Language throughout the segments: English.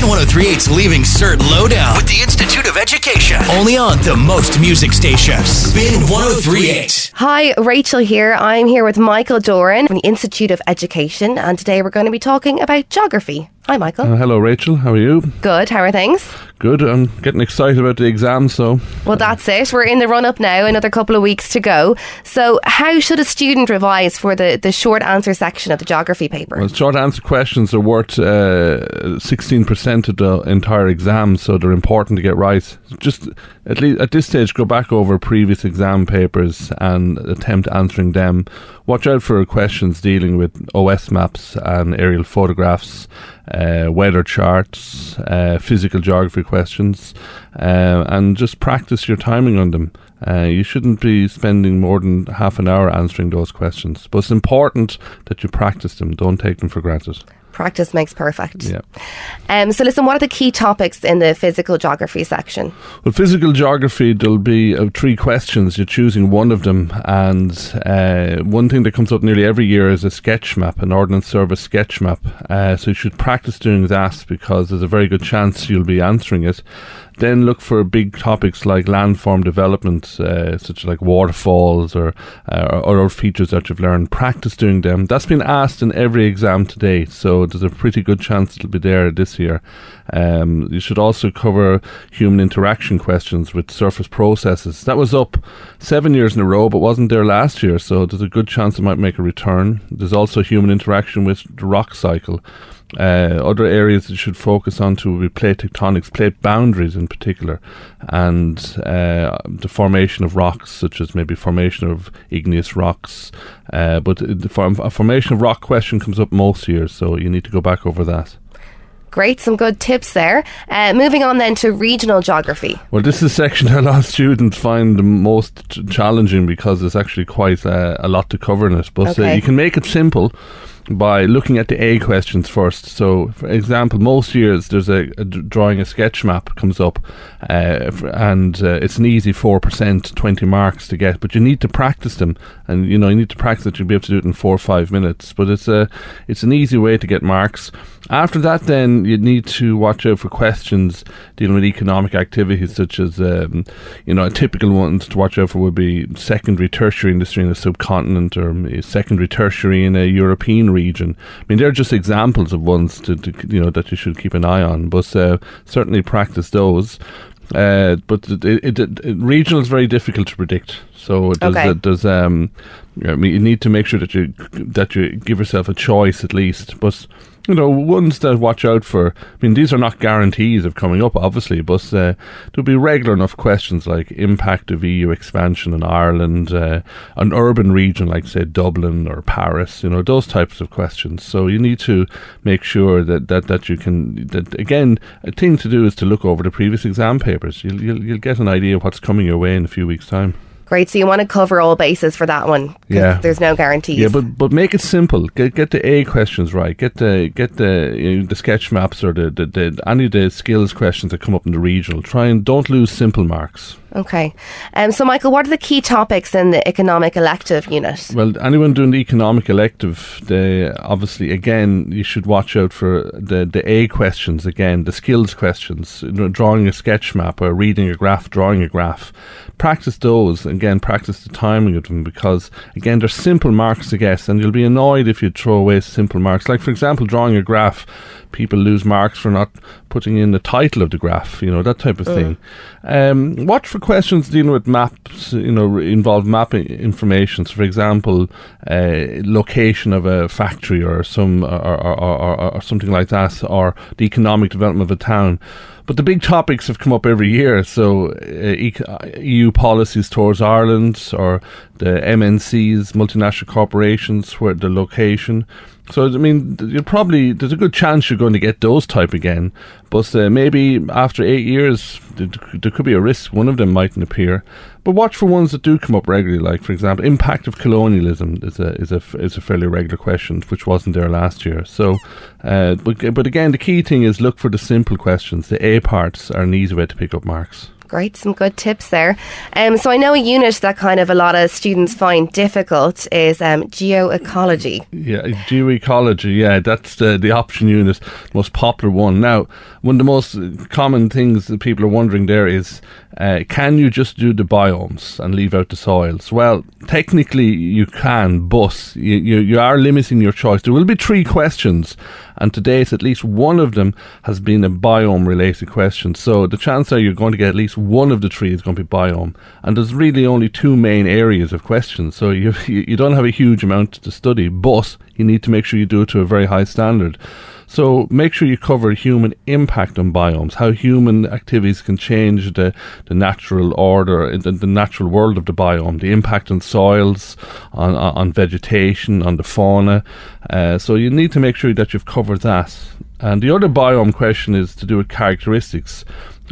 Spin 1038's Leaving Cert Lowdown with the Institute of Education. Only on the most music station. Spin 1038. Hi, Rachael here. I'm here with Michael Doran from the Institute of Education, and today we're going to be talking about geography. Hi, Michael. Uh, hello, Rachael. How are you? Good. How are things? Good. I'm getting excited about the exams, so. Well, that's it. We're in the run up now, another couple of weeks to go. So, how should a student revise for the, the short answer section of the geography paper? Well, short answer questions are worth uh, 16% of the entire exam, so they're important to get right. Just at least at this stage, go back over previous exam papers and attempt answering them. Watch out for questions dealing with OS maps and aerial photographs, uh, weather charts, uh, physical geography questions, uh, and just practice your timing on them. Uh, you shouldn't be spending more than half an hour answering those questions, but it's important that you practice them. Don't take them for granted. Practice makes perfect. Yeah. Um, so, listen, what are the key topics in the physical geography section? Well, physical geography, there'll be uh, three questions. You're choosing one of them. And uh, one thing that comes up nearly every year is a sketch map, an Ordnance Survey sketch map. Uh, so you should practice doing that because there's a very good chance you'll be answering it. Then look for big topics like landform development, uh, such as like waterfalls or, uh, or other features that you've learned. Practice doing them. That's been asked in every exam to date, so there's a pretty good chance it'll be there this year. Um, you should also cover human interaction questions with surface processes. That was up seven years in a row, but wasn't there last year, so there's a good chance it might make a return. There's also human interaction with the rock cycle. Uh, other areas that you should focus on to be plate tectonics, plate boundaries in particular, and uh, the formation of rocks, such as maybe formation of igneous rocks. Uh, but the form, a formation of rock question comes up most years, so you need to go back over that. Great, some good tips there. Uh, moving on then to regional geography. Well, this is a section that a lot of students find the most ch- challenging because there's actually quite uh, a lot to cover in it. But uh, you can make it simple by looking at the A questions first. So, for example, most years there's a drawing a sketch map comes up, uh, and uh, it's an easy four percent, twenty marks to get. But you need to practice them, and you know you need to practice it. You'll be able to do it in four or five minutes. But it's a it's an easy way to get marks. After that, then you need to watch out for questions dealing with economic activities, such as um, you know a typical ones to watch out for would be secondary, tertiary industry in a subcontinent, or um, secondary, tertiary in a European region. I mean, they're just examples of ones to, to you know that you should keep an eye on. But uh, certainly practice those. Uh, but it, it, it, it, regional is very difficult to predict. So it does, Okay. does um, I mean, you need to make sure that you that you give yourself a choice at least. But you know, ones that watch out for. I mean, these are not guarantees of coming up, obviously, but uh, there'll be regular enough questions like impact of EU expansion in Ireland, uh, an urban region like say Dublin or Paris. You know, those types of questions. So you need to make sure that that, that you can. That again, a thing to do is to look over the previous exam papers. You'll you'll, you'll get an idea of what's coming your way in a few weeks' time. Great, so you want to cover all bases for that one. Yeah. There's no guarantees. Yeah, but but make it simple. Get get the A questions right. Get the get the you know, the sketch maps or the, the, the any of the skills questions that come up in the regional. Try and don't lose simple marks. Okay. Um, so, Michael, what are the key topics in the economic elective unit? Well, anyone doing the economic elective, they obviously again you should watch out for the the A questions again, the skills questions, you know, drawing a sketch map or reading a graph, drawing a graph. Practice those again. Practice the timing of them because again they're simple marks to guess, and you'll be annoyed if you throw away simple marks. Like for example, drawing a graph, people lose marks for not putting in the title of the graph. You know that type of thing. Um, watch for questions dealing with maps. You know, involve mapping information. So, for example, uh, location of a factory or some or, or, or, or, something like that, or the economic development of a town. But the big topics have come up every year. So, uh, EU policies towards Ireland, or the MNCs, multinational corporations, where the location. So, I mean, you're probably there's a good chance you're going to get those type again. But uh, maybe after eight years, there, could be a risk one of them mightn't appear. But watch for ones that do come up regularly. Like, for example, impact of colonialism is a is a is a fairly regular question, which wasn't there last year. So, uh, but but again, the key thing is look for the simple questions. The A parts are an easy way to pick up marks. Great, some good tips there. Um, so I know a unit that kind of a lot of students find difficult is um, geoecology. Yeah, geoecology. Yeah, that's the the option unit, most popular one. Now, one of the most common things that people are wondering there is, uh, can you just do the biomes and leave out the soils? Well, technically you can, but you, you, you are limiting your choice. There will be three questions, and to date, at least one of them has been a biome related question. So the chance are you're going to get at least one of the three is going to be biome, and there's really only two main areas of questions. So you you don't have a huge amount to study, but you need to make sure you do it to a very high standard. So make sure you cover human impact on biomes, how human activities can change the, the natural order, the, the natural world of the biome, the impact on soils, on, on vegetation, on the fauna. Uh, so you need to make sure that you've covered that. And the other biome question is to do with characteristics.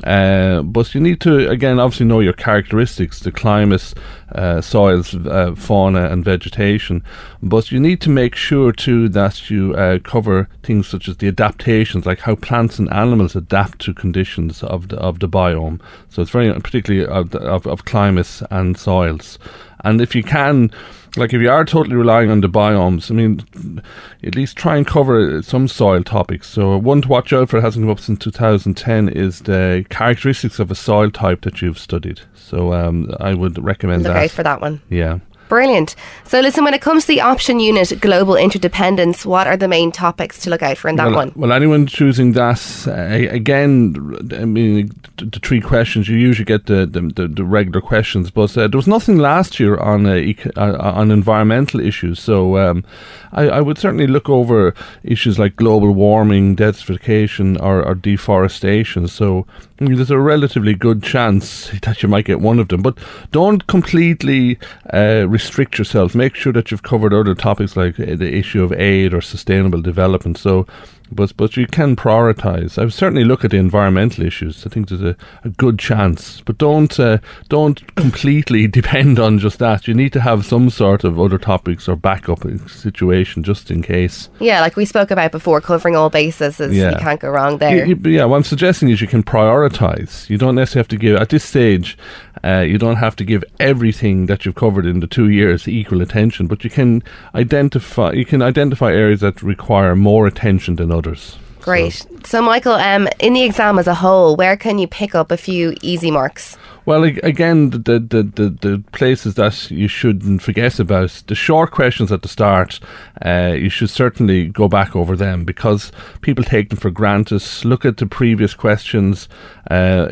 Uh, but you need to, again, obviously know your characteristics, the climate, uh, soils, uh, fauna, and vegetation. But you need to make sure too that you uh, cover things such as the adaptations, like how plants and animals adapt to conditions of the of the biome. So it's very particularly of, of, of climates and soils. And if you can like if you are totally relying on the biomes, I mean, at least try and cover some soil topics. So one to watch out for, hasn't come up since 2010, is the characteristics of a soil type that you've studied. So um, I would recommend Look that. out for that one. Yeah. Brilliant. So, listen, when it comes to the option unit, global interdependence, what are the main topics to look out for in that well, one? Well, anyone choosing that, uh, again, I mean, the, three questions, you usually get the, the, the regular questions, but uh, there was nothing last year on uh, eco- uh, on environmental issues. So um, I, I, would certainly look over issues like global warming, desertification, or, or deforestation. So I mean, there's a relatively good chance that you might get one of them, but don't completely uh, restrict yourself. Make sure that you've covered other topics like uh, the issue of aid or sustainable development. So but but you can prioritize. I would certainly look at the environmental issues. I think there's a, a good chance, but don't uh, don't completely depend on just that. You need to have some sort of other topics or backup situation just in case. Yeah, like we spoke about before, covering all bases is yeah. you can't go wrong there. You, you, yeah, what I'm suggesting is you can prioritize. You don't necessarily have to give at this stage. Uh, you don't have to give everything that you've covered in the two years equal attention, but you can identify. You can identify areas that require more attention than others others. Great. So, so Michael, um, in the exam as a whole, where can you pick up a few easy marks? Well, again, the, the, the, the, places that you shouldn't forget about, the short questions at the start, uh, you should certainly go back over them because people take them for granted. Look at the previous questions. Uh,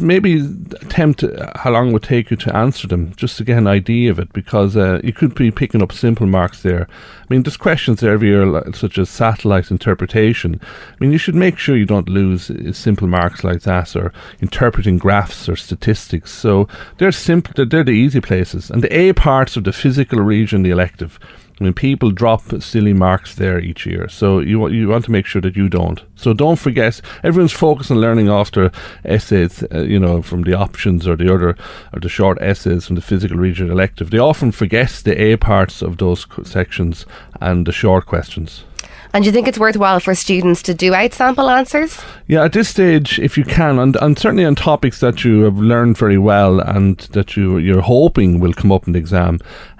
maybe attempt how long it would take you to answer them, just to get an idea of it, because uh, you could be picking up simple marks there. I mean, there's questions there every year, such as satellite interpretation. I mean, you should make sure you don't lose uh, simple marks like that, or interpreting graphs or statistics statistics. So they're simple, they're, the easy places. And the A parts of the physical region, the elective. I mean, people drop silly marks there each year, so you you want to make sure that you don't. So don't forget, everyone's focused on learning after essays, uh, you know, from the options or the other or the short essays from the physical region elective. They often forget the A parts of those sections and the short questions. And do you think it's worthwhile for students to do out sample answers? Yeah, at this stage, if you can, and, and certainly on topics that you have learned very well and that you you're hoping will come up in the exam,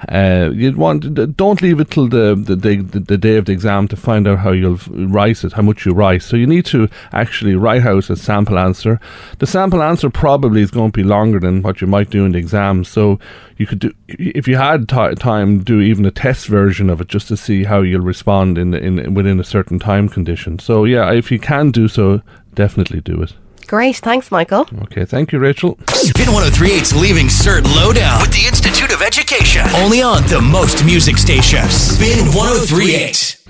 uh, you'd want don't leave it till the the, the the day of the exam to find out how you'll write it, how much you write. So you need to actually write out a sample answer. The sample answer probably is going to be longer than what you might do in the exam. So you could do if you had t- time, do even a test version of it just to see how you'll respond in in within a certain time condition. So yeah, if you can do so, definitely do it. Great. Thanks, Michael. Okay. Thank you, Rachael. Spin 1038's Leaving Cert Lowdown with the Institute of Education. Only on the most music stations. Spin 1038.